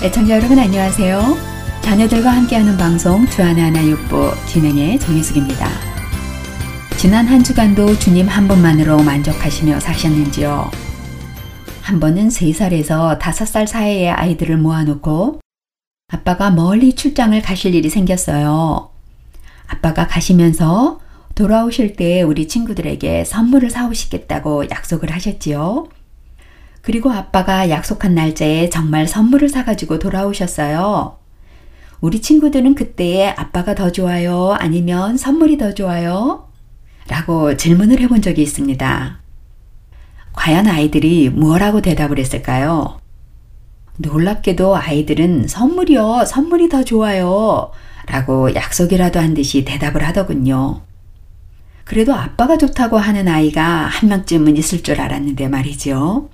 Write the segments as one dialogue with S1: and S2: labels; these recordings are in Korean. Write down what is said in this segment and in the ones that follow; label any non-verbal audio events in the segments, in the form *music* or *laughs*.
S1: 애청자 여러분 안녕하세요. 자녀들과 함께하는 방송 주안의 하나 육부 진행의 정혜숙입니다. 지난 한 주간도 주님 한 분만으로 만족하시며 사셨는지요? 한 번은 3살에서 5살 사이의 아이들을 모아놓고 아빠가 멀리 출장을 가실 일이 생겼어요. 아빠가 가시면서 돌아오실 때 우리 친구들에게 선물을 사오시겠다고 약속을 하셨지요. 그리고 아빠가 약속한 날짜에 정말 선물을 사가지고 돌아오셨어요. 우리 친구들은 그때에 아빠가 더 좋아요? 아니면 선물이 더 좋아요? 라고 질문을 해본 적이 있습니다. 과연 아이들이 뭐라고 대답을 했을까요? 놀랍게도 아이들은 선물이요, 선물이 더 좋아요. 라고 약속이라도 한 듯이 대답을 하더군요. 그래도 아빠가 좋다고 하는 아이가 한 명쯤은 있을 줄 알았는데 말이죠.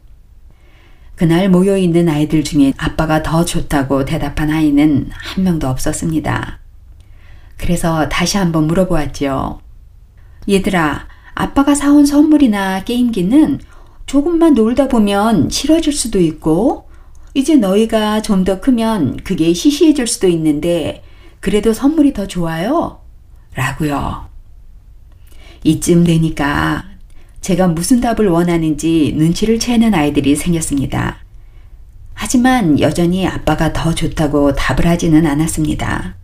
S1: 그날 모여 있는 아이들 중에 아빠가 더 좋다고 대답한 아이는 한 명도 없었습니다. 그래서 다시 한번 물어보았죠. 얘들아, 아빠가 사온 선물이나 게임기는 조금만 놀다 보면 싫어질 수도 있고, 이제 너희가 좀 더 크면 그게 시시해질 수도 있는데, 그래도 선물이 더 좋아요? 라고요. 이쯤 되니까 제가 무슨 답을 원하는지 눈치를 채는 아이들이 생겼습니다. 하지만 여전히 아빠가 더 좋다고 답을 하지는 않았습니다.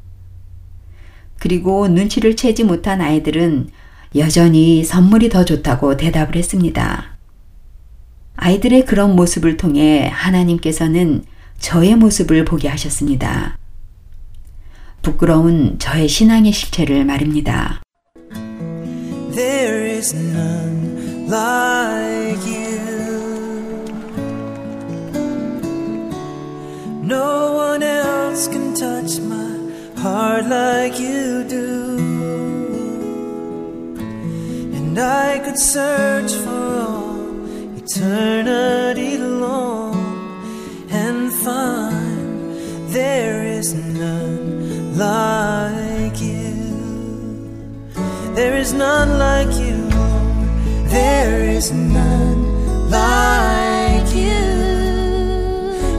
S1: 그리고 눈치를 채지 못한 아이들은 여전히 선물이 더 좋다고 대답을 했습니다. 아이들의 그런 모습을 통해 하나님께서는 저의 모습을 보게 하셨습니다. 부끄러운 저의 신앙의 실체를 말입니다.
S2: Like you. No one else can touch my heart like you do. And I could search for all eternity long and find there is none like you. There is none like you. There is none like you.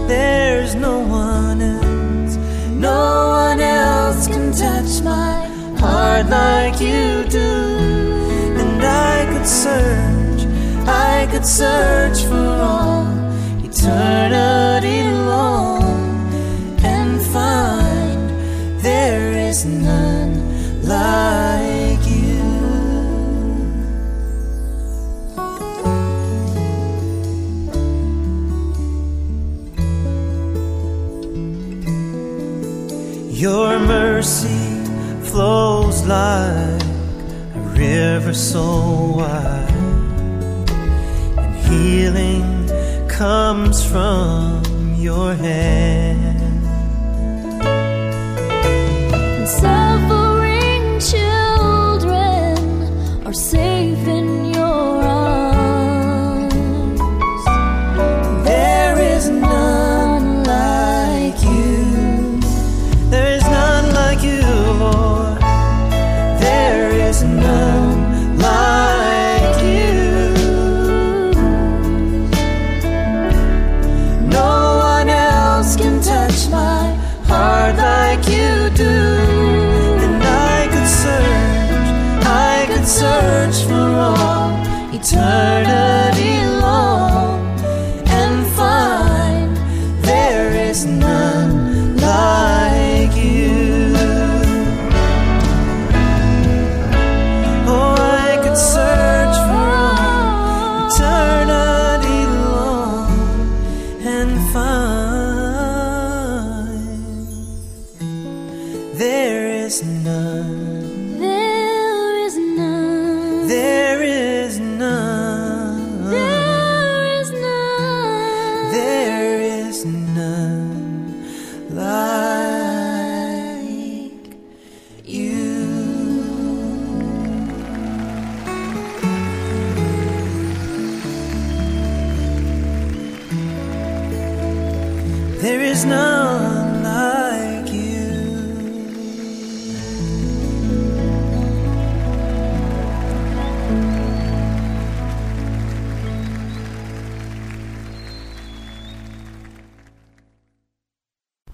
S2: There's no one else. No one else can touch my heart like you do. And I could search, I could search for all eternity long and find there is none like mercy flows like a river so wide, and healing comes from your hand.
S3: And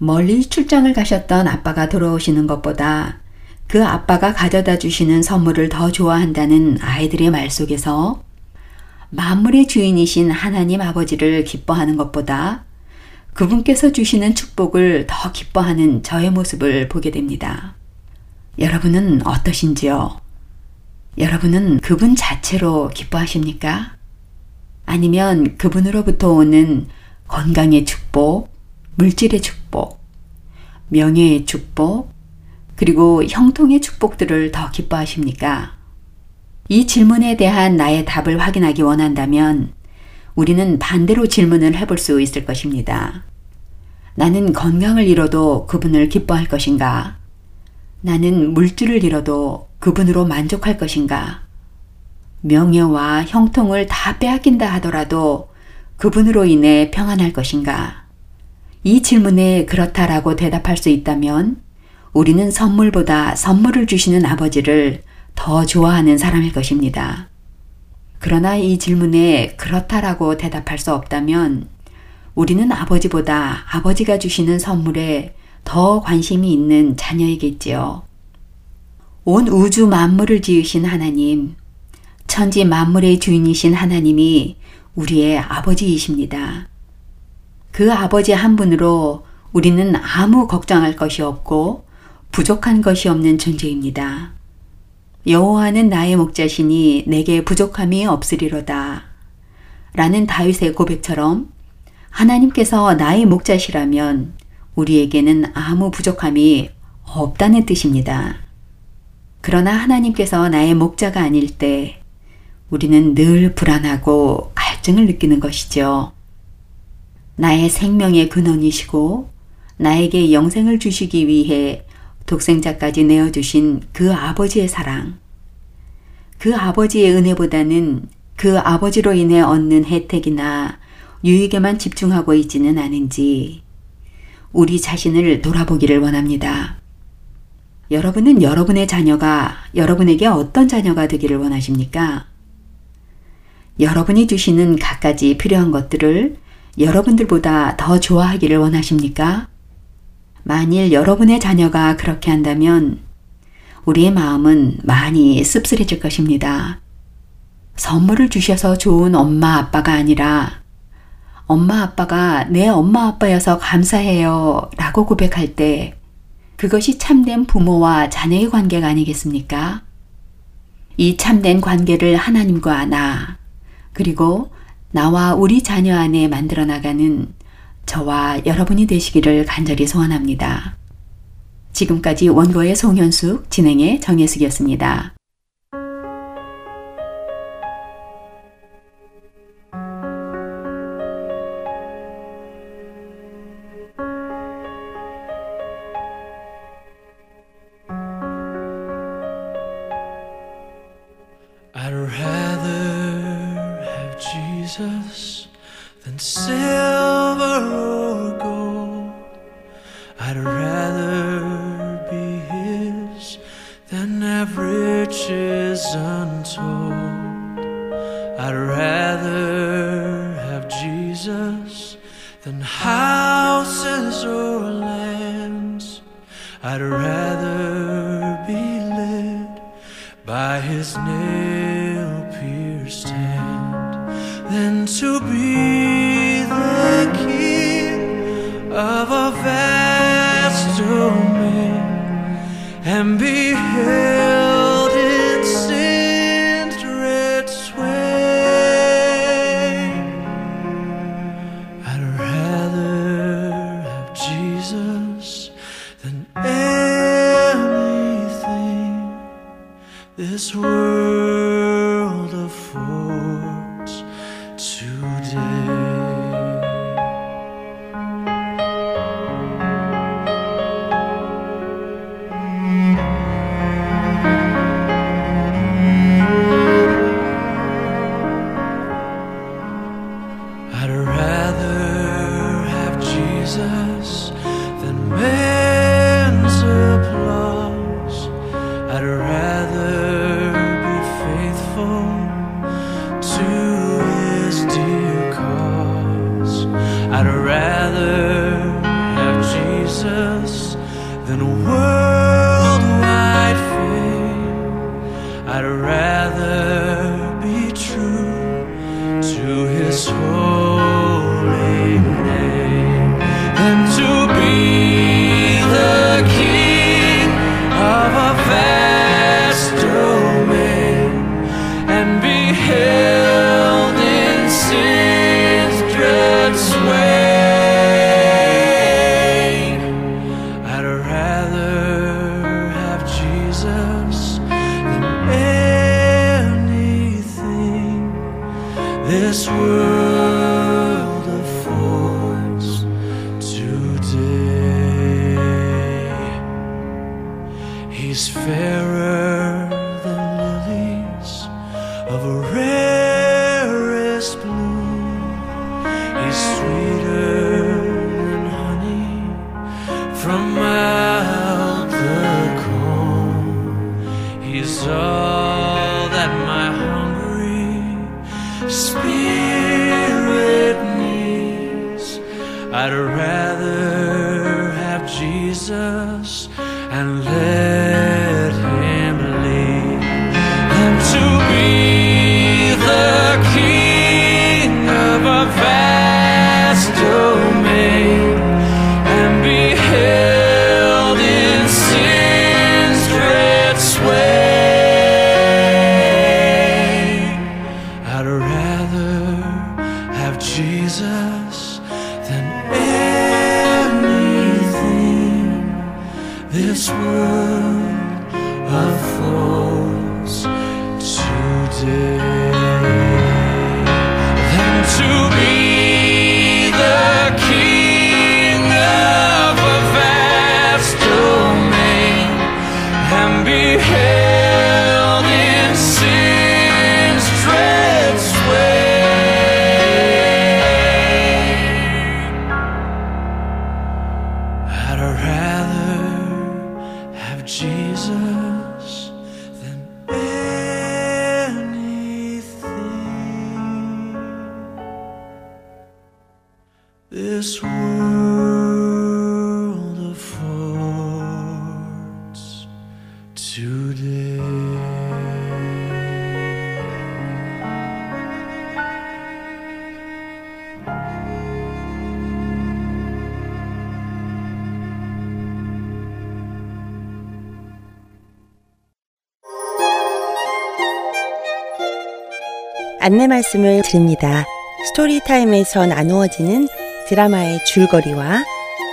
S1: 멀리 출장을 가셨던 아빠가 돌아오시는 것보다 그 아빠가 가져다 주시는 선물을 더 좋아한다는 아이들의 말 속에서 만물의 주인이신 하나님 아버지를 기뻐하는 것보다 그분께서 주시는 축복을 더 기뻐하는 저의 모습을 보게 됩니다. 여러분은 어떠신지요? 여러분은 그분 자체로 기뻐하십니까? 아니면 그분으로부터 오는 건강의 축복, 물질의 축복, 명예의 축복, 그리고 형통의 축복들을 더 기뻐하십니까? 이 질문에 대한 나의 답을 확인하기 원한다면 우리는 반대로 질문을 해볼 수 있을 것입니다. 나는 건강을 잃어도 그분을 기뻐할 것인가? 나는 물질을 잃어도 그분으로 만족할 것인가? 명예와 형통을 다 빼앗긴다 하더라도 그분으로 인해 평안할 것인가? 이 질문에 그렇다라고 대답할 수 있다면 우리는 선물보다 선물을 주시는 아버지를 더 좋아하는 사람일 것입니다. 그러나 이 질문에 그렇다라고 대답할 수 없다면 우리는 아버지보다 아버지가 주시는 선물에 더 관심이 있는 자녀이겠지요. 온 우주 만물을 지으신 하나님, 천지 만물의 주인이신 하나님이 우리의 아버지이십니다. 그 아버지 한 분으로 우리는 아무 걱정할 것이 없고 부족한 것이 없는 존재입니다. 여호와는 나의 목자시니 내게 부족함이 없으리로다. 라는 다윗의 고백처럼 하나님께서 나의 목자시라면 우리에게는 아무 부족함이 없다는 뜻입니다. 그러나 하나님께서 나의 목자가 아닐 때 우리는 늘 불안하고 갈증을 느끼는 것이죠. 나의 생명의 근원이시고 나에게 영생을 주시기 위해 독생자까지 내어주신 그 아버지의 사랑. 그 아버지의 은혜보다는 그 아버지로 인해 얻는 혜택이나 유익에만 집중하고 있지는 않은지 우리 자신을 돌아보기를 원합니다. 여러분은 여러분의 자녀가 여러분에게 어떤 자녀가 되기를 원하십니까? 여러분이 주시는 갖가지 필요한 것들을 여러분들보다 더 좋아하기를 원하십니까? 만일 여러분의 자녀가 그렇게 한다면 우리의 마음은 많이 씁쓸해질 것입니다. 선물을 주셔서 좋은 엄마 아빠가 아니라 엄마 아빠가 내 엄마 아빠여서 감사해요 라고 고백할 때 그것이 참된 부모와 자녀의 관계가 아니겠습니까? 이 참된 관계를 하나님과 나, 그리고 나와 우리 자녀 안에 만들어 나가는 저와 여러분이 되시기를 간절히 소원합니다. 지금까지 원고의 송현숙, 진행의 정혜숙이었습니다.
S2: Hand than to be
S4: 안내 말씀을 드립니다. 스토리타임에서 나누어지는 드라마의 줄거리와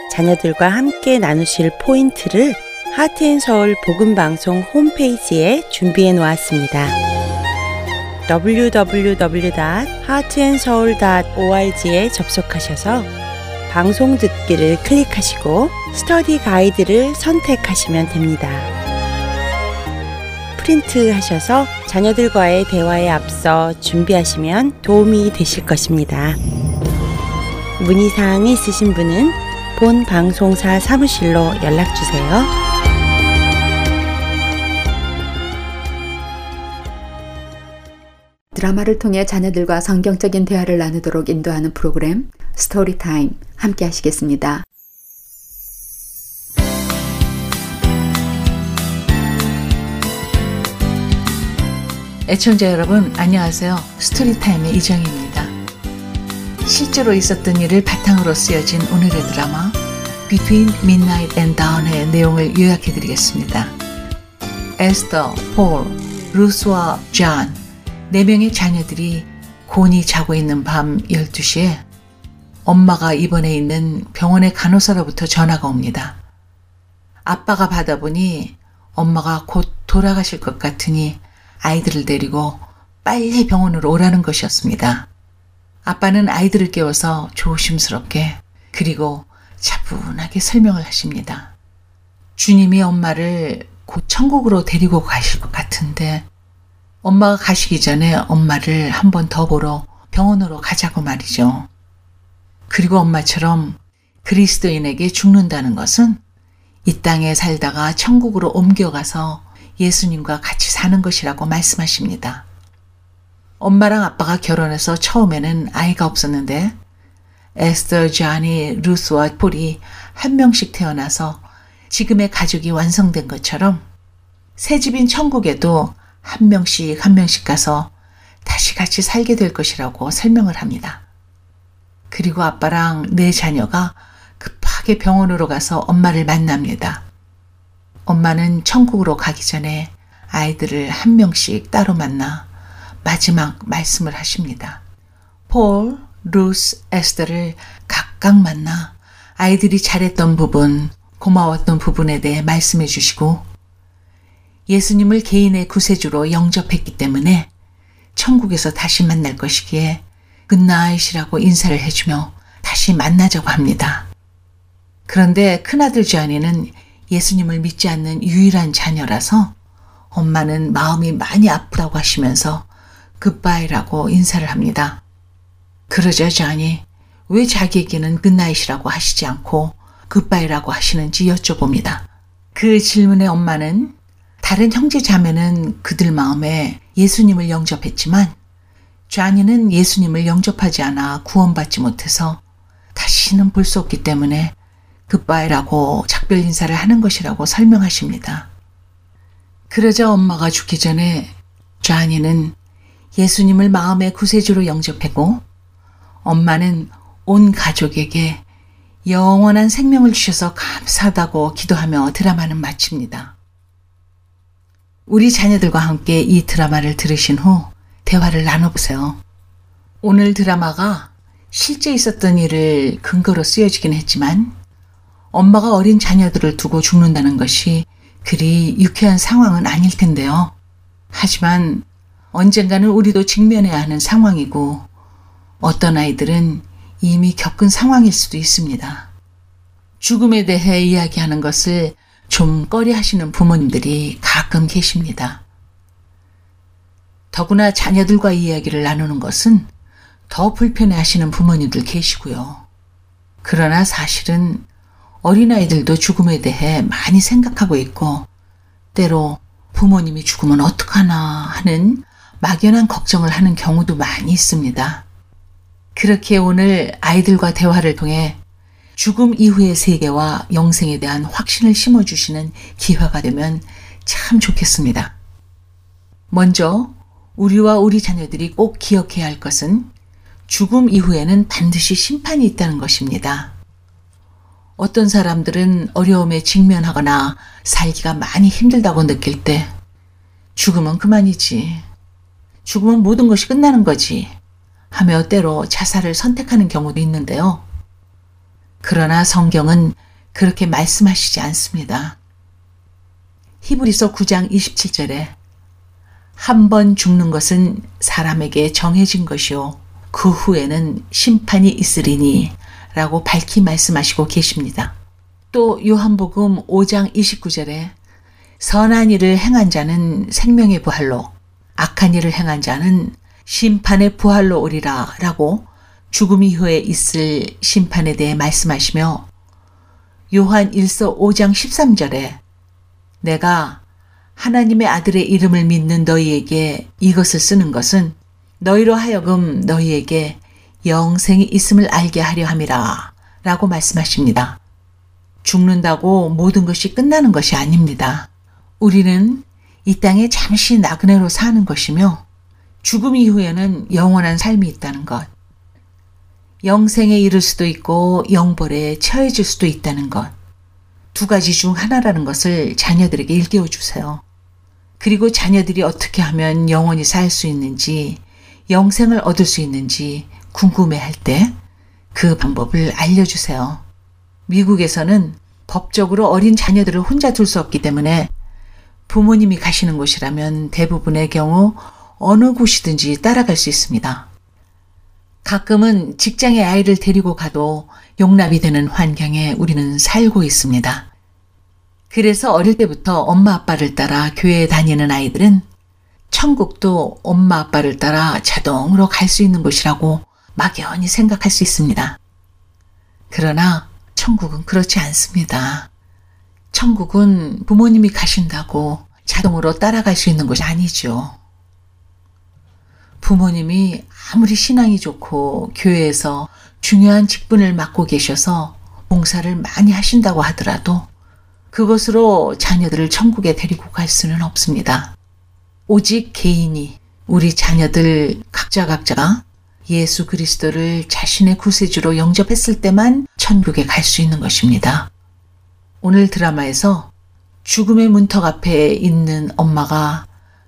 S4: 자녀들과 함께 나누실 포인트를 하트앤서울 복음방송 홈페이지에 준비해 놓았습니다. www.heartandseoul.org에 접속하셔서 방송 듣기를 클릭하시고 스터디 가이드를 선택하시면 됩니다. 프린트 하셔서 자녀들과의 대화에 앞서 준비하시면 도움이 되실 것입니다. 문의사항이 있으신 분은 본 방송사 사무실로 연락주세요.
S1: 드라마를 통해 자녀들과 성경적인 대화를 나누도록 인도하는 프로그램 Story Time 함께 하시겠습니다.
S5: 애청자 여러분 안녕하세요. Story Time의 이정입니다. 실제로 있었던 일을 바탕으로 쓰여진 오늘의 드라마 Between Midnight and Dawn의 내용을 요약해 드리겠습니다. 에스더, 폴, 루스와 존, 네 명의 자녀들이 곤히 자고 있는 밤 12시에 엄마가 입원해 있는 병원의 간호사로부터 전화가 옵니다. 아빠가 받아보니 엄마가 곧 돌아가실 것 같으니 아이들을 데리고 빨리 병원으로 오라는 것이었습니다. 아빠는 아이들을 깨워서 조심스럽게 그리고 차분하게 설명을 하십니다. 주님이 엄마를 곧 천국으로 데리고 가실 것 같은데 엄마가 가시기 전에 엄마를 한 번 더 보러 병원으로 가자고 말이죠. 그리고 엄마처럼 그리스도인에게 죽는다는 것은 이 땅에 살다가 천국으로 옮겨가서 예수님과 같이 사는 것이라고 말씀하십니다. 엄마랑 아빠가 결혼해서 처음에는 아이가 없었는데 에스터, 자니, 루스와 폴이 한 명씩 태어나서 지금의 가족이 완성된 것처럼 새 집인 천국에도 한 명씩 한 명씩 가서 다시 같이 살게 될 것이라고 설명을 합니다. 그리고 아빠랑 내 자녀가 급하게 병원으로 가서 엄마를 만납니다. 엄마는 천국으로 가기 전에 아이들을 한 명씩 따로 만나 마지막 말씀을 하십니다. 폴, 루스, 에스더를 각각 만나 아이들이 잘했던 부분, 고마웠던 부분에 대해 말씀해 주시고 예수님을 개인의 구세주로 영접했기 때문에 천국에서 다시 만날 것이기에 good night이라고 인사를 해주며 다시 만나자고 합니다. 그런데 큰아들 주한이는 예수님을 믿지 않는 유일한 자녀라서 엄마는 마음이 많이 아프다고 하시면서 goodbye라고 인사를 합니다. 그러자 주한이 왜 자기에게는 good night이라고 하시지 않고 goodbye라고 하시는지 여쭤봅니다. 그 질문에 엄마는 다른 형제 자매는 그들 마음에 예수님을 영접했지만 쟈니는 예수님을 영접하지 않아 구원받지 못해서 다시는 볼 수 없기 때문에 굿바이라고 작별 인사를 하는 것이라고 설명하십니다. 그러자 엄마가 죽기 전에 쟈니는 예수님을 마음의 구세주로 영접했고 엄마는 온 가족에게 영원한 생명을 주셔서 감사하다고 기도하며 드라마는 마칩니다. 우리 자녀들과 함께 이 드라마를 들으신 후 대화를 나눠보세요. 오늘 드라마가 실제 있었던 일을 근거로 쓰여지긴 했지만 엄마가 어린 자녀들을 두고 죽는다는 것이 그리 유쾌한 상황은 아닐 텐데요. 하지만 언젠가는 우리도 직면해야 하는 상황이고 어떤 아이들은 이미 겪은 상황일 수도 있습니다. 죽음에 대해 이야기하는 것을 좀 꺼려 하시는 부모님들이 가끔 계십니다. 더구나 자녀들과 이야기를 나누는 것은 더 불편해 하시는 부모님들 계시고요. 그러나 사실은 어린아이들도 죽음에 대해 많이 생각하고 있고, 때로 부모님이 죽으면 어떡하나 하는 막연한 걱정을 하는 경우도 많이 있습니다. 그렇게 오늘 아이들과 대화를 통해 죽음 이후의 세계와 영생에 대한 확신을 심어주시는 기회가 되면 참 좋겠습니다. 먼저 우리와 우리 자녀들이 꼭 기억해야 할 것은 죽음 이후에는 반드시 심판이 있다는 것입니다. 어떤 사람들은 어려움에 직면하거나 살기가 많이 힘들다고 느낄 때 죽으면 그만이지. 죽으면 모든 것이 끝나는 거지. 하며 때로 자살을 선택하는 경우도 있는데요. 그러나 성경은 그렇게 말씀하시지 않습니다. 히브리서 9장 27절에 한 번 죽는 것은 사람에게 정해진 것이요. 그 후에는 심판이 있으리니 라고 밝히 말씀하시고 계십니다. 또 요한복음 5장 29절에 선한 일을 행한 자는 생명의 부활로 악한 일을 행한 자는 심판의 부활로 오리라 라고 죽음 이후에 있을 심판에 대해 말씀하시며 요한 1서 5장 13절에 내가 하나님의 아들의 이름을 믿는 너희에게 이것을 쓰는 것은 너희로 하여금 너희에게 영생이 있음을 알게 하려 함이라 라고 말씀하십니다. 죽는다고 모든 것이 끝나는 것이 아닙니다. 우리는 이 땅에 잠시 나그네로 사는 것이며 죽음 이후에는 영원한 삶이 있다는 것. 영생에 이를 수도 있고 영벌에 처해질 수도 있다는 것. 두 가지 중 하나라는 것을 자녀들에게 일깨워 주세요. 그리고 자녀들이 어떻게 하면 영원히 살 수 있는지, 영생을 얻을 수 있는지 궁금해 할 때 그 방법을 알려주세요. 미국에서는 법적으로 어린 자녀들을 혼자 둘 수 없기 때문에 부모님이 가시는 곳이라면 대부분의 경우 어느 곳이든지 따라갈 수 있습니다. 가끔은 직장에 아이를 데리고 가도 용납이 되는 환경에 우리는 살고 있습니다. 그래서 어릴 때부터 엄마 아빠를 따라 교회에 다니는 아이들은 천국도 엄마 아빠를 따라 자동으로 갈 수 있는 곳이라고 막연히 생각할 수 있습니다. 그러나 천국은 그렇지 않습니다. 천국은 부모님이 가신다고 자동으로 따라갈 수 있는 곳이 아니죠. 부모님이 아무리 신앙이 좋고 교회에서 중요한 직분을 맡고 계셔서 봉사를 많이 하신다고 하더라도 그것으로 자녀들을 천국에 데리고 갈 수는 없습니다. 오직 개인이 우리 자녀들 각자 각자가 예수 그리스도를 자신의 구세주로 영접했을 때만 천국에 갈 수 있는 것입니다. 오늘 드라마에서 죽음의 문턱 앞에 있는 엄마가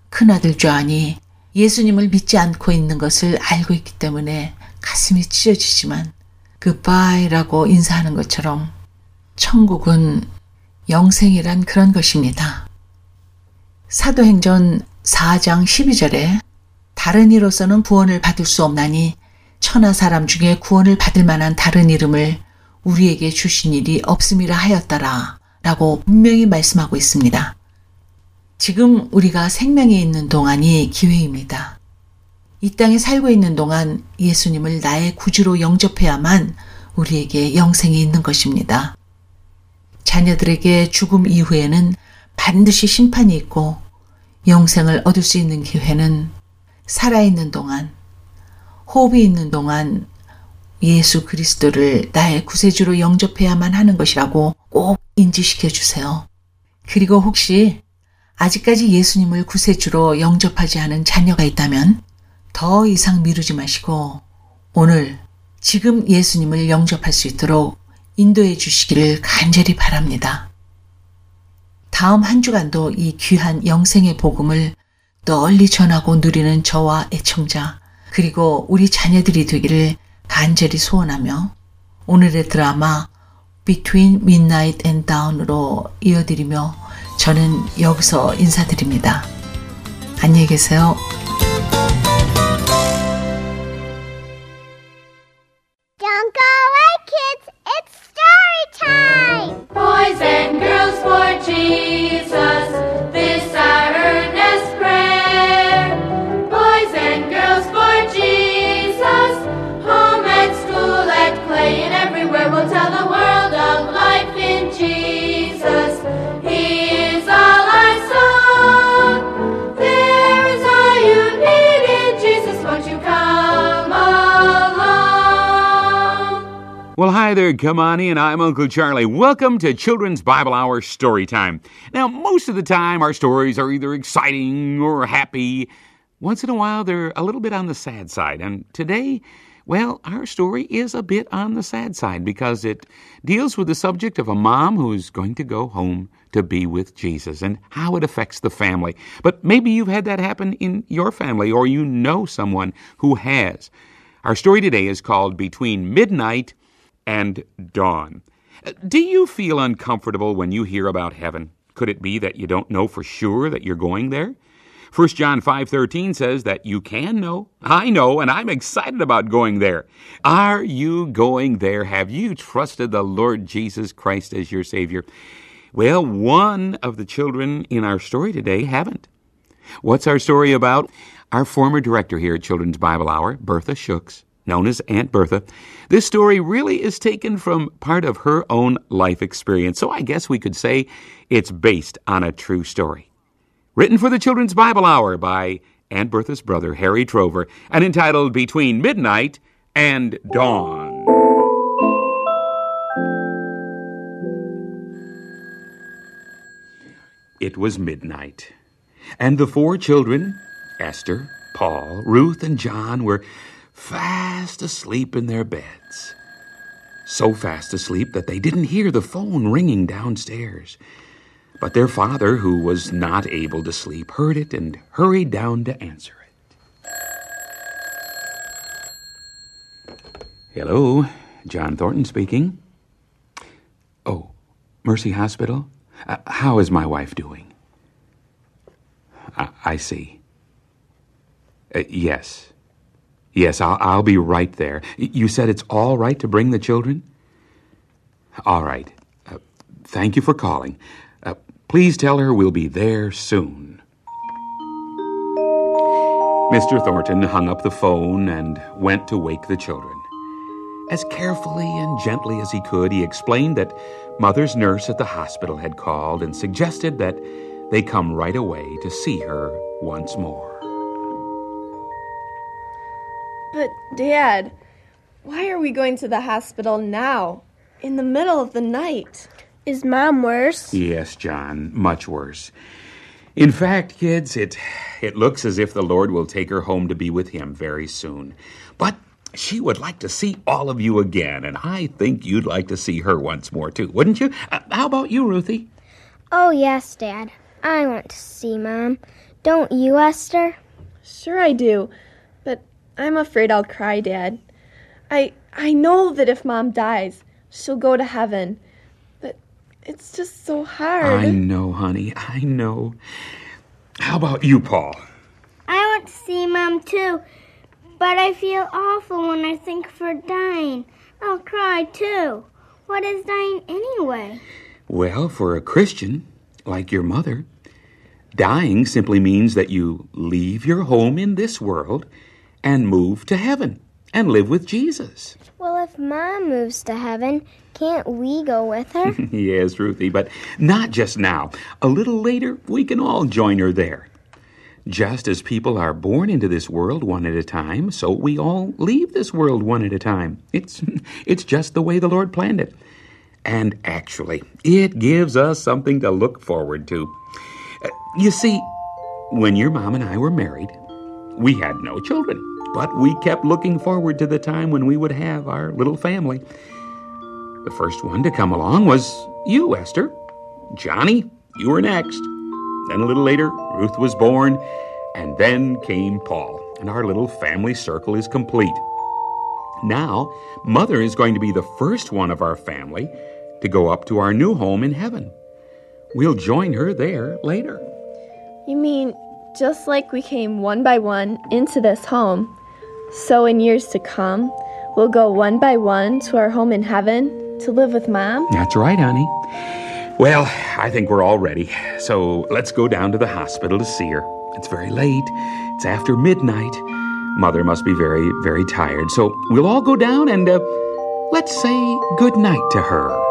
S5: 큰아들 조안이 예수님을 믿지 않고 있는 것을 알고 있기 때문에 가슴이 찢어지지만 굿바이라고 인사하는 것처럼 천국은 영생이란 그런 것입니다. 사도행전 4장 12절에 다른 이로서는 구원을 받을 수 없나니 천하 사람 중에 구원을 받을 만한 다른 이름을 우리에게 주신 일이 없음이라 하였더라 라고 분명히 말씀하고 있습니다. 지금 우리가 생명에 있는 동안이 기회입니다. 이 땅에 살고 있는 동안 예수님을 나의 구주로 영접해야만 우리에게 영생이 있는 것입니다. 자녀들에게 죽음 이후에는 반드시 심판이 있고 영생을 얻을 수 있는 기회는 살아있는 동안, 호흡이 있는 동안 예수 그리스도를 나의 구세주로 영접해야만 하는 것이라고 꼭 인지시켜 주세요. 그리고 혹시 아직까지 예수님을 구세주로 영접하지 않은 자녀가 있다면 더 이상 미루지 마시고 오늘 지금 예수님을 영접할 수 있도록 인도해 주시기를 간절히 바랍니다. 다음 한 주간도 이 귀한 영생의 복음을 널리 전하고 누리는 저와 애청자 그리고 우리 자녀들이 되기를 간절히 소원하며 오늘의 드라마 Between Midnight and Dawn으로 이어드리며 저는 여기서 인사드립니다. 안녕히 계세요.
S6: Don't go away, kids. It's story time.
S3: Boys and girls for Jesus, this our earnest
S7: Well, hi there, Kamani, and I'm Uncle Charlie. Welcome to Children's Bible Hour Story Time. Now, most of the time, our stories are either exciting or happy. Once in a while, they're a little bit on the sad side. And today, well, our story is a bit on the sad side because it deals with the subject of a mom who's going to go home to be with Jesus and how it affects the family. But maybe you've had that happen in your family or you know someone who has. Our story today is called Between Midnight and dawn. Do you feel uncomfortable when you hear about heaven? Could it be that you don't know for sure that you're going there? 1 John 5:13 says that you can know. I know and I'm excited about going there. Are you going there? Have you trusted the Lord Jesus Christ as your savior? Well, one of the children in our story today haven't. What's our story about? Our former director here at Children's Bible Hour, Bertha Shooks, known as Aunt Bertha. This story really is taken from part of her own life experience, so I guess we could say it's based on a true story. Written for the Children's Bible Hour by Aunt Bertha's brother, Harry Trover, and entitled Between Midnight and Dawn. It was midnight, and the four children, Esther, Paul, Ruth, and John, were fast asleep in their beds. So fast asleep that they didn't hear the phone ringing downstairs. But their father, who was not able to sleep, heard it and hurried down to answer it. Hello, John Thornton speaking. Oh, Mercy Hospital? Uh, how is my wife doing? I, I see. Uh, yes. Yes, I'll, I'll be right there. You said it's all right to bring the children? All right. Uh, thank you for calling. Uh, please tell her we'll be there soon. Mr. Thornton hung up the phone and went to wake the children. As carefully and gently as he could, he explained that Mother's nurse at the hospital had called and suggested that they come right away to see her once more.
S8: But, Dad, why are we going to the hospital now? In the middle of the night? Is Mom worse?
S7: Yes, John, much worse. In fact, kids, it it looks as if the Lord will take her home to be with him very soon. But she would like to see all of you again, and I think you'd like to see her once more too, wouldn't you? Uh, how about you, Ruthie?
S6: Oh, yes, Dad. I want to see Mom. Don't you, Esther?
S8: Sure I do. But I'm afraid I'll cry, Dad. I I know that if Mom dies, she'll go to heaven. But it's just so hard.
S7: I know, honey. I know. How about you, Paul?
S6: I want to see Mom too, but I feel awful when I think of her dying. I'll cry too. What is dying anyway?
S7: Well, for a Christian, like your mother, dying simply means that you leave your home in this world and move to heaven and live with Jesus.
S6: Well, if Mom moves to heaven, can't we go with her? *laughs*
S7: yes, Ruthie, but not just now. A little later, we can all join her there. Just as people are born into this world one at a time, so we all leave this world one at a time. It's *laughs* it's just the way the Lord planned it. And actually, it gives us something to look forward to. Uh, You see, when your mom and I were married, we had no children, but we kept looking forward to the time when we would have our little family. The first one to come along was you, Esther. Johnny, you were next. Then a little later, Ruth was born, and then came Paul, and our little family circle is complete. Now, Mother is going to be the first one of our family to go up to our new home in heaven. We'll join her there later.
S8: You mean just like we came one by one into this home, so in years to come, we'll go one by one to our home in heaven to live with Mom?
S7: That's right, honey. Well, I think we're all ready. So let's go down to the hospital to see her. It's very late. It's after midnight. Mother must be very, very tired. So we'll all go down and uh, let's say good night to her.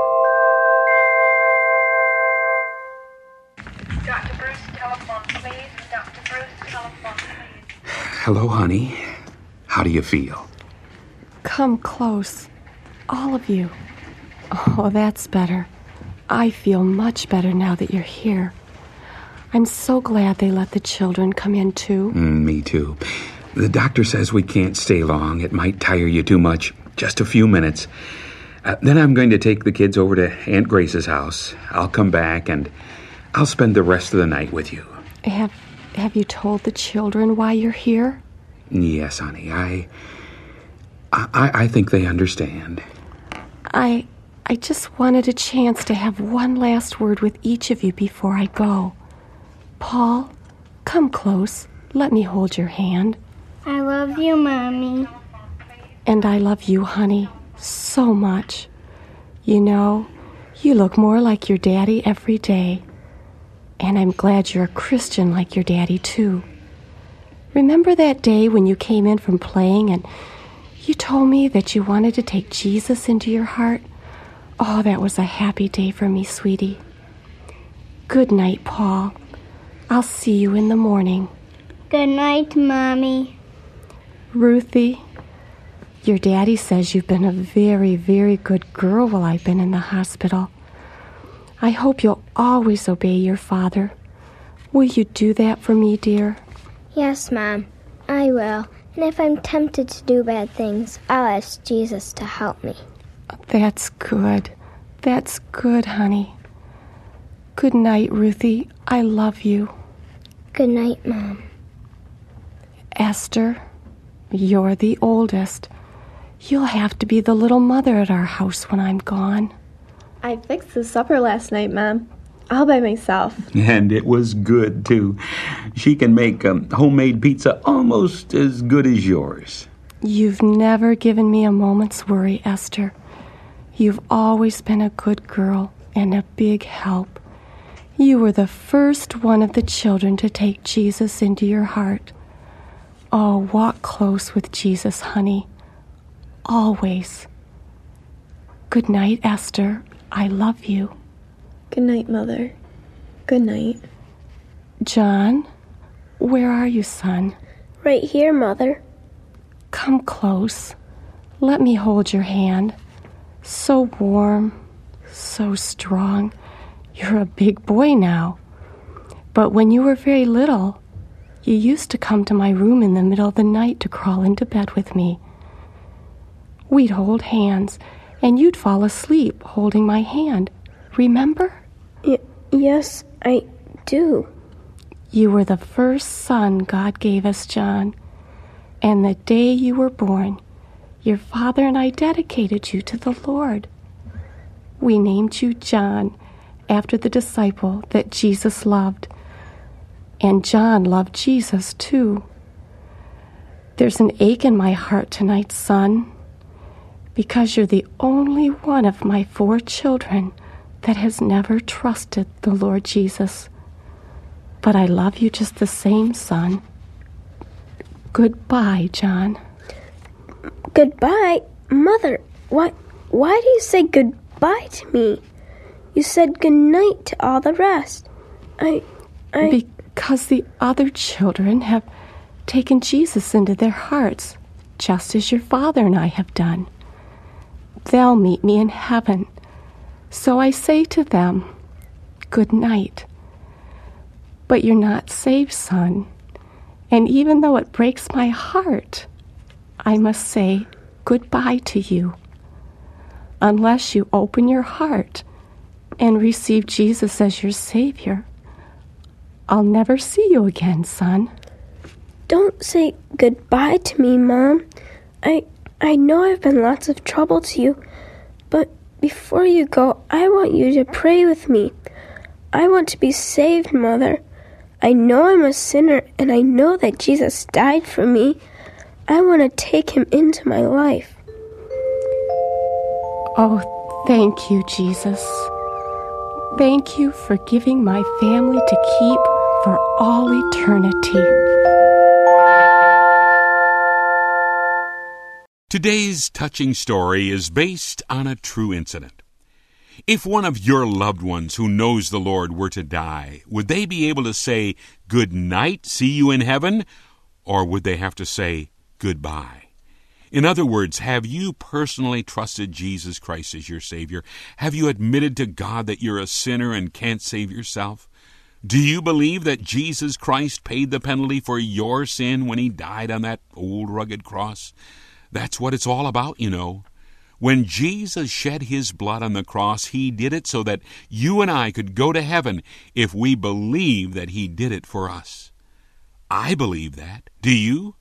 S7: Hello, honey. How do you feel?
S9: Come close. All of you. Oh, that's better. I feel much better now that you're here. I'm so glad they let the children come in too.
S7: Mm, me too. The doctor says we can't stay long. It might tire you too much. Just a few minutes. Uh, then I'm going to take the kids over to Aunt Grace's house. I'll come back and I'll spend the rest of the night with you.
S9: Have have you told the children why you're here?
S7: Yes, honey. I, I, I think they understand.
S9: I I just wanted a chance to have one last word with each of you before I go. Paul, come close. Let me hold your hand.
S6: I love you, Mommy.
S9: And I love you, honey, so much. You know, you look more like your daddy every day. And I'm glad you're a Christian like your daddy, too. Remember that day when you came in from playing and you told me that you wanted to take Jesus into your heart? Oh, that was a happy day for me, sweetie. Good night, Paul. I'll see you in the morning.
S6: Good night, Mommy.
S9: Ruthie, your daddy says you've been a very, very good girl while I've been in the hospital. I hope you'll always obey your father. Will you do that for me, dear?
S6: Yes, Mom. I will. And if I'm tempted to do bad things, I'll ask Jesus to help me.
S9: That's good. That's good, honey. Good night, Ruthie. I love you.
S6: Good night, Mom.
S9: Esther, you're the oldest. You'll have to be the little mother at our house when I'm gone.
S8: I fixed the supper last night, Mom. All by myself. *laughs*
S7: And it was good, too. She can make um, homemade pizza almost as good as yours.
S9: You've never given me a moment's worry, Esther. You've always been a good girl and a big help. You were the first one of the children to take Jesus into your heart. Oh, walk close with Jesus, honey. Always. Good night, Esther. I love you.
S8: Good night, Mother. Good night.
S9: John, where are you, son?
S6: Right here, Mother.
S9: Come close. Let me hold your hand. So warm, So strong. You're a big boy now. But when you were very little, you used to come to my room in the middle of the night to crawl into bed with me. We'd hold hands, and you'd fall asleep holding my hand. Remember?
S10: Y- yes, I do.
S9: You were the first son God gave us, John. And the day you were born, your father and I dedicated you to the Lord. We named you John after the disciple that Jesus loved. And John loved Jesus too. There's an ache in my heart tonight, son, because you're the only one of my four children that has never trusted the Lord Jesus. But I love you just the same, son. Goodbye, John.
S10: Goodbye, Mother. Why? Why do you say goodbye to me? You said good night to all the rest. I, I.
S9: Because the other children have taken Jesus into their hearts, just as your father and I have done. They'll meet me in heaven. So I say to them, Good night. But you're not saved, son. And even though it breaks my heart, I must say goodbye to you. Unless you open your heart and receive Jesus as your Savior, I'll never see you again, son.
S10: Don't say goodbye to me, Mom. I I know I've been lots of trouble to you, but before you go, I want you to pray with me. I want to be saved, Mother. I know I'm a sinner and I know that Jesus died for me. I want to take him into my life.
S9: Oh, thank you, Jesus. Thank you for giving my family to keep for all eternity.
S7: Today's touching story is based on a true incident. If one of your loved ones who knows the Lord were to die, would they be able to say, Good night, see you in heaven? Or would they have to say, Goodbye? In other words, have you personally trusted Jesus Christ as your Savior? Have you admitted to God that you're a sinner and can't save yourself? Do you believe that Jesus Christ paid the penalty for your sin when he died on that old rugged cross? That's what it's all about, you know. When Jesus shed his blood on the cross, he did it so that you and I could go to heaven if we believe that he did it for us. I believe that. Do you?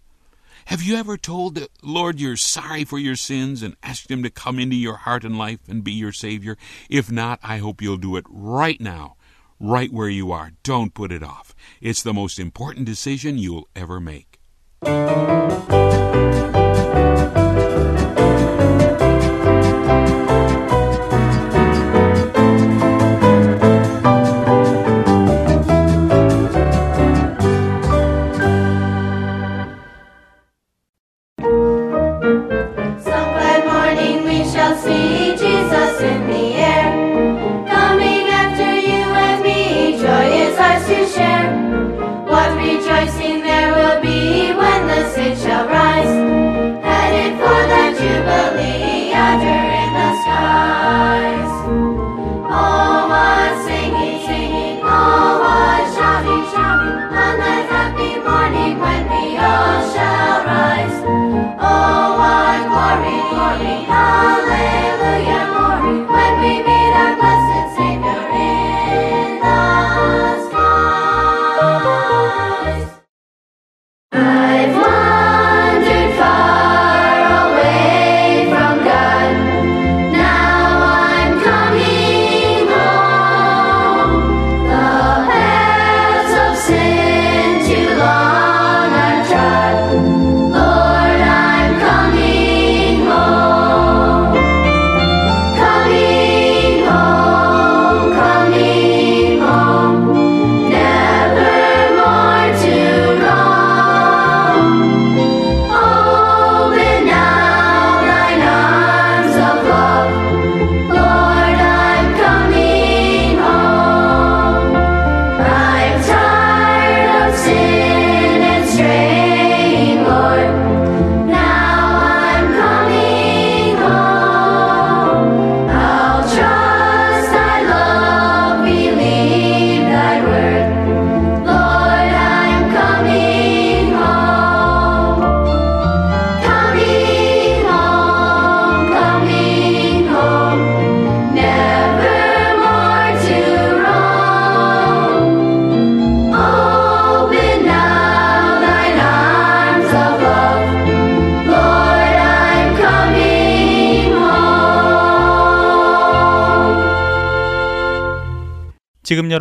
S7: Have you ever told the Lord you're sorry for your sins and asked him to come into your heart and life and be your Savior? If not, I hope you'll do it right now, right where you are. Don't put it off. It's the most important decision you'll ever make.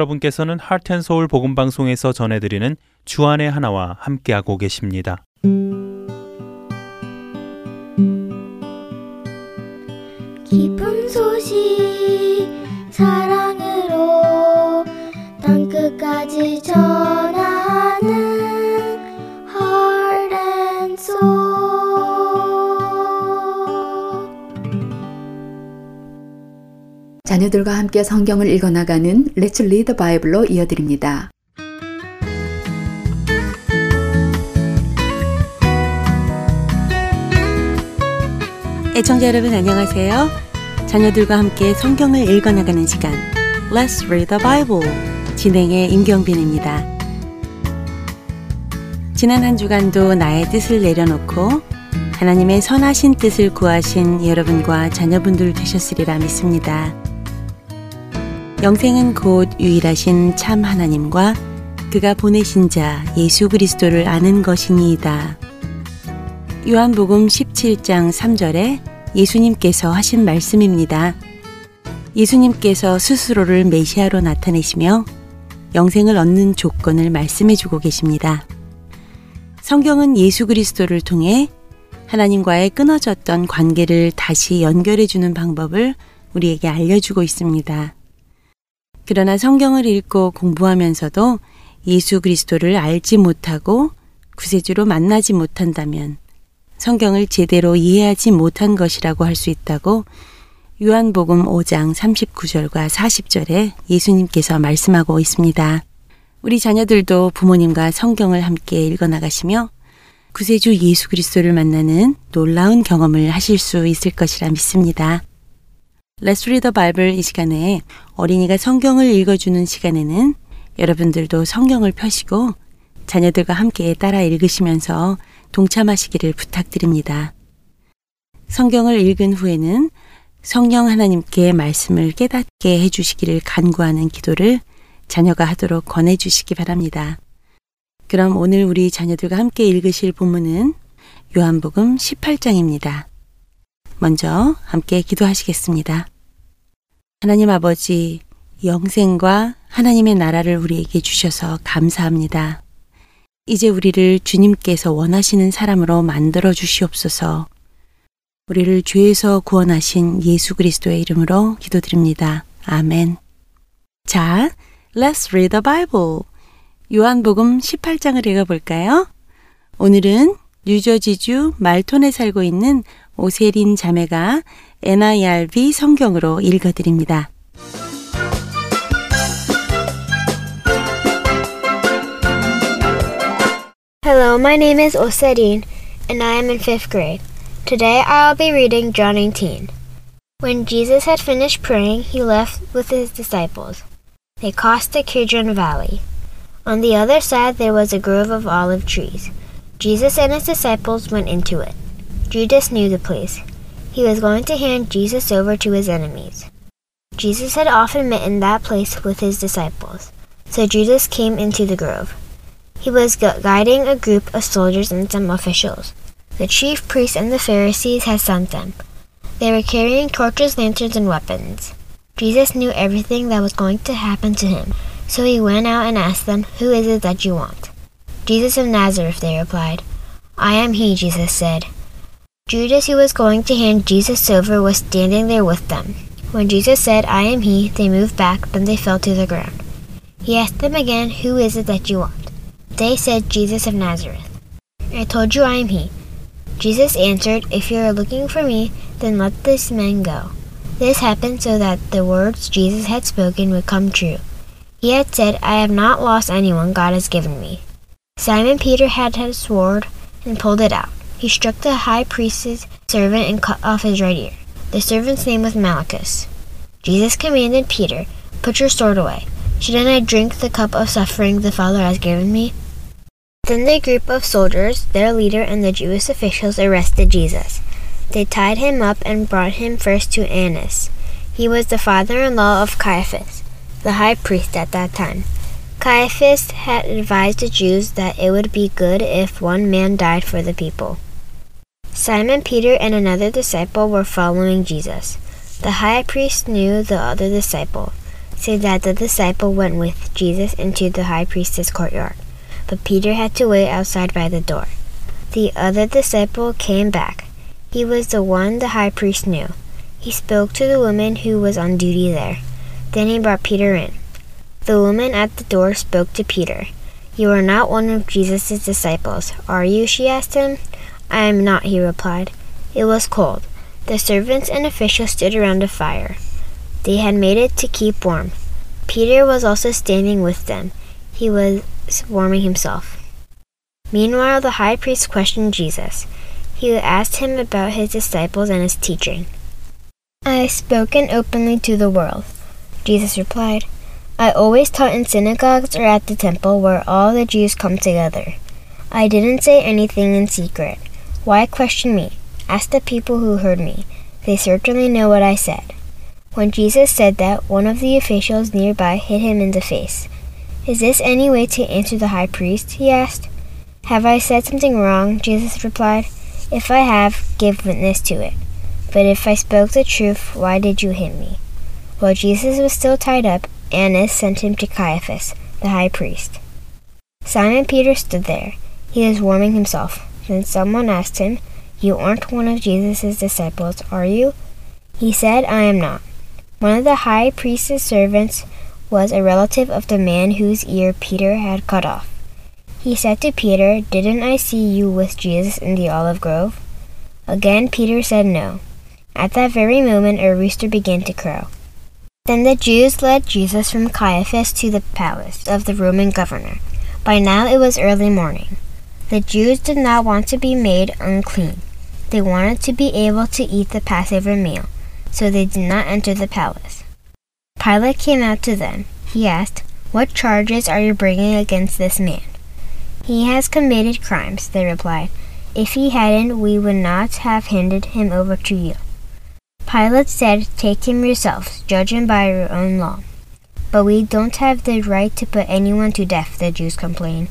S11: 여러분께서는 하트앤서울 복음방송에서 전해드리는 주안의 하나와 함께하고 계십니다.
S1: 함께 성경을 읽어나가는 Let's Read Bible로 이어드립니다.
S4: 애청자 여러분 안녕하세요. 자녀들과 함께 성경을 읽어나가는 시간 Let's Read the Bible 진행의 임경빈입니다. 지난 한 주간도 나의 뜻을 내려놓고 하나님의 선하신 뜻을 구하신 여러분과 자녀분들 되셨으리라 믿습니다. 영생은 곧 유일하신 참 하나님과 그가 보내신 자 예수 그리스도를 아는 것이니이다. 요한복음 17장 3절에 예수님께서 하신 말씀입니다. 예수님께서 스스로를 메시아로 나타내시며 영생을 얻는 조건을 말씀해 주고 계십니다. 성경은 예수 그리스도를 통해 하나님과의 끊어졌던 관계를 다시 연결해 주는 방법을 우리에게 알려주고 있습니다. 그러나 성경을 읽고 공부하면서도 예수 그리스도를 알지 못하고 구세주로 만나지 못한다면 성경을 제대로 이해하지 못한 것이라고 할 수 있다고 요한복음 5장 39절과 40절에 예수님께서 말씀하고 있습니다. 우리 자녀들도 부모님과 성경을 함께 읽어 나가시며 구세주 예수 그리스도를 만나는 놀라운 경험을 하실 수 있을 것이라 믿습니다. Let's Read the Bible 이 시간에 어린이가 성경을 읽어주는 시간에는 여러분들도 성경을 펴시고 자녀들과 함께 따라 읽으시면서 동참하시기를 부탁드립니다. 성경을 읽은 후에는 성령 하나님께 말씀을 깨닫게 해주시기를 간구하는 기도를 자녀가 하도록 권해주시기 바랍니다. 그럼 오늘 우리 자녀들과 함께 읽으실 본문은 요한복음 18장입니다. 먼저 함께 기도하시겠습니다. 하나님 아버지, 영생과 하나님의 나라를 우리에게 주셔서 감사합니다. 이제 우리를 주님께서 원하시는 사람으로 만들어 주시옵소서. 우리를 죄에서 구원하신 예수 그리스도의 이름으로 기도드립니다. 아멘. 자, let's read the Bible. 요한복음 18장을 읽어 볼까요? 오늘은 뉴저지주 말톤에 살고 있는 오세린 자매가 NIRV 성경으로 읽어드립니다.
S6: Hello, my name is Oserin, and I am in fifth grade. Today I'll be reading John 18. When Jesus had finished praying, he left with his disciples. They crossed the Kidron Valley. On the other side there was a grove of olive trees. Jesus and his disciples went into it. Judas knew the place. He was going to hand Jesus over to his enemies. Jesus had often met in that place with his disciples, so Judas came into the grove. He was gu- guiding a group of soldiers and some officials. The chief priests and the Pharisees had sent them. They were carrying torches, lanterns, and weapons. Jesus knew everything that was going to happen to him, so he went out and asked them, Who is it that you want? Jesus of Nazareth, they replied. I am he, Jesus said. Judas, who was going to hand Jesus over, was standing there with them. When Jesus said, I am he, they moved back, then they fell to the ground. He asked them again, Who is it that you want? They said, Jesus of Nazareth. I told you I am he. Jesus answered, If you are looking for me, then let this man go. This happened so that the words Jesus had spoken would come true. He had said, I have not lost anyone God has given me. Simon Peter had his sword and pulled it out. He struck the high priest's servant and cut off his right ear. The servant's name was Malchus. Jesus commanded Peter, Put your sword away. Shouldn't I drink the cup of suffering the Father has given me? Then the group of soldiers, their leader, and the Jewish officials arrested Jesus. They tied him up and brought him first to Annas. He was the father in law of Caiaphas, the high priest at that time. Caiaphas had advised the Jews that it would be good if one man died for the people. Simon Peter and another disciple were following Jesus. The high priest knew the other disciple, say that the disciple went with Jesus into the high priest's courtyard, but Peter had to wait outside by the door. The other disciple came back. He was the one the high priest knew. He spoke to the woman who was on duty there. Then he brought Peter in. The woman at the door spoke to Peter. You are not one of Jesus' disciples, are you? she asked him. I am not, he replied. It was cold. The servants and officials stood around a fire. They had made it to keep warm. Peter was also standing with them. He was warming himself. Meanwhile, the high priest questioned Jesus. He asked him about his disciples and his teaching. I have spoken openly to the world, Jesus replied. I always taught in synagogues or at the temple where all the Jews come together. I didn't say anything in secret. Why question me? Ask the people who heard me. They certainly know what I said. When Jesus said that, one of the officials nearby hit him in the face. Is this any way to answer the high priest? he asked. Have I said something wrong? Jesus replied. If I have, give witness to it. But if I spoke the truth, why did you hit me? While Jesus was still tied up, Annas sent him to Caiaphas, the high priest. Simon Peter stood there. He was warming himself. Then someone asked him, You aren't one of Jesus' disciples, are you? He said, I am not. One of the high priest's servants was a relative of the man whose ear Peter had cut off. He said to Peter, Didn't I see you with Jesus in the olive grove? Again Peter said no. At that very moment a rooster began to crow. Then the Jews led Jesus from Caiaphas to the palace of the Roman governor. By now it was early morning. The Jews did not want to be made unclean. They wanted to be able to eat the Passover meal, so they did not enter the palace. Pilate came out to them. He asked, What charges are you bringing against this man? He has committed crimes, they replied. If he hadn't, we would not have handed him over to you. Pilate said, Take him yourselves, judge him by your own law. But we don't have the right to put anyone to death, the Jews complained.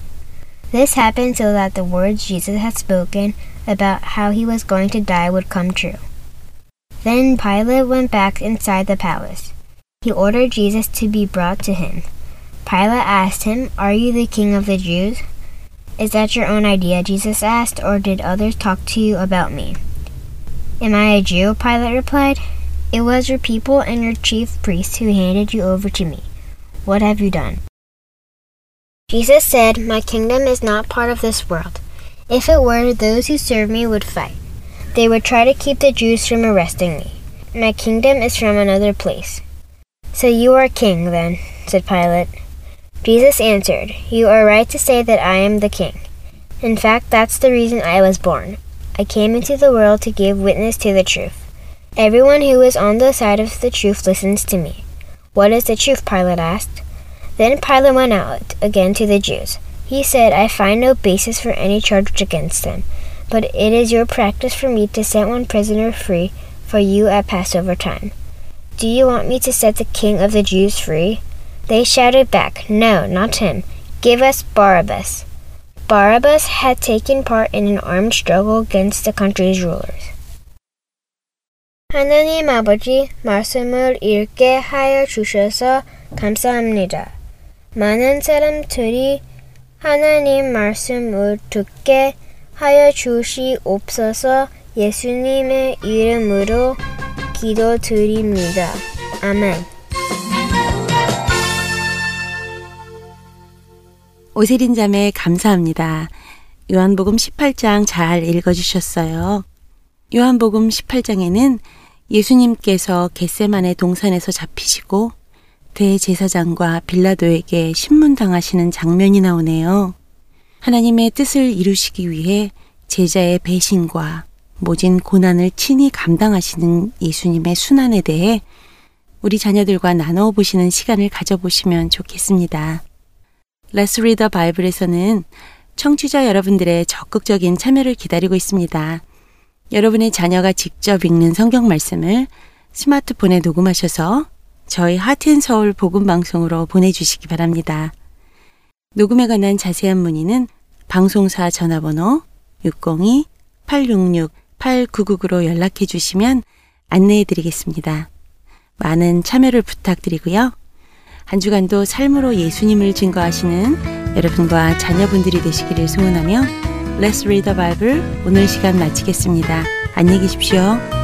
S6: This happened so that the words Jesus had spoken about how he was going to die would come true. Then Pilate went back inside the palace. He ordered Jesus to be brought to him. Pilate asked him, Are you the king of the Jews? Is that your own idea? Jesus asked, or did others talk to you about me? Am I a Jew? Pilate replied. It was your people and your chief priests who handed you over to me. What have you done? Jesus said, My kingdom is not part of this world. If it were, those who serve me would fight. They would try to keep the Jews from arresting me. My kingdom is from another place. So you are king, then, said Pilate. Jesus answered, You are right to say that I am the king. In fact, that's the reason I was born. I came into the world to give witness to the truth. Everyone who is on the side of the truth listens to me. What is the truth? Pilate asked. Then Pilate went out again to the Jews. He said, I find no basis for any charge against them, but it is your practice for me to set one prisoner free for you at Passover time. Do you want me to set the king of the Jews free? They shouted back, No, not him. Give us Barabbas. Barabbas had taken part in an armed struggle against the country's rulers. 하나님 아버지 말씀을 읽게 하여 주셔서 감사합니다. 많은 사람들이 하나님 말씀을 듣게 하여 주시옵소서 예수님의 이름으로 기도드립니다. 아멘.
S4: 오세린 자매 감사합니다. 요한복음 18장 잘 읽어주셨어요. 요한복음 18장에는 예수님께서 겟세만의 동산에서 잡히시고 대제사장과 빌라도에게 신문당하시는 장면이 나오네요. 하나님의 뜻을 이루시기 위해 제자의 배신과 모진 고난을 친히 감당하시는 예수님의 순환에 대해 우리 자녀들과 나눠 보시는 시간을 가져보시면 좋겠습니다. Let's Read the Bible에서는 청취자 여러분들의 적극적인 참여를 기다리고 있습니다. 여러분의 자녀가 직접 읽는 성경 말씀을 스마트폰에 녹음하셔서 저희 하트앤서울 복음방송으로 보내주시기 바랍니다. 녹음에 관한 자세한 문의는 방송사 전화번호 602-866-8999로 연락해 주시면 안내해 드리겠습니다. 많은 참여를 부탁드리고요.
S11: 한 주간도 삶으로 예수님을 증거하시는 여러분과 자녀분들이 되시기를 소원하며 Let's Read the Bible 오늘 시간 마치겠습니다. 안녕히 계십시오.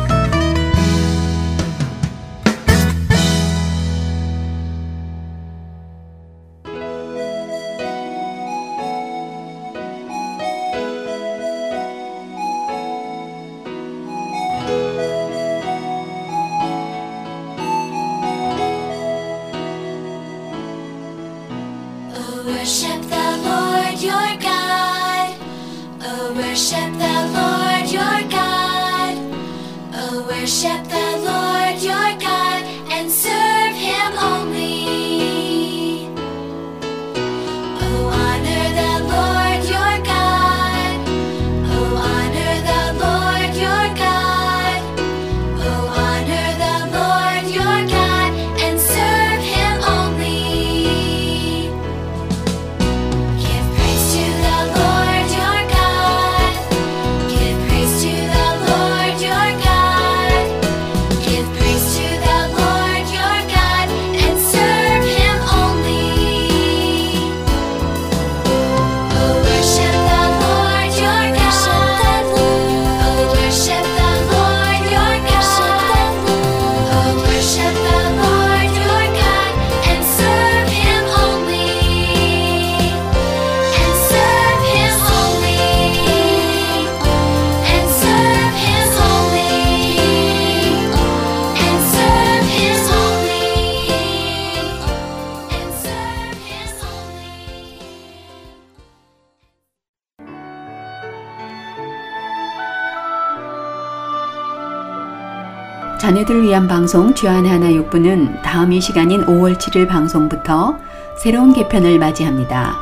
S1: 자녀들을 위한 방송 주안의 하나 육부는 다음 이 시간인 5월 7일 방송부터 새로운 개편을 맞이합니다.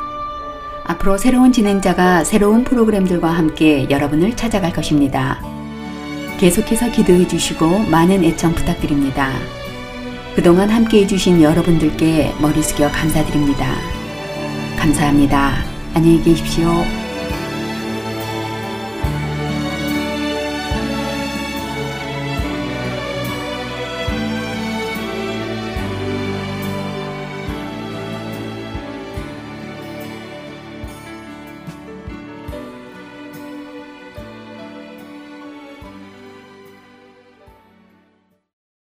S1: 앞으로 새로운 진행자가 새로운 프로그램들과 함께 여러분을 찾아갈 것입니다. 계속해서 기도해 주시고 많은 애청 부탁드립니다. 그동안 함께 해주신 여러분들께 머리 숙여 감사드립니다. 감사합니다. 안녕히 계십시오.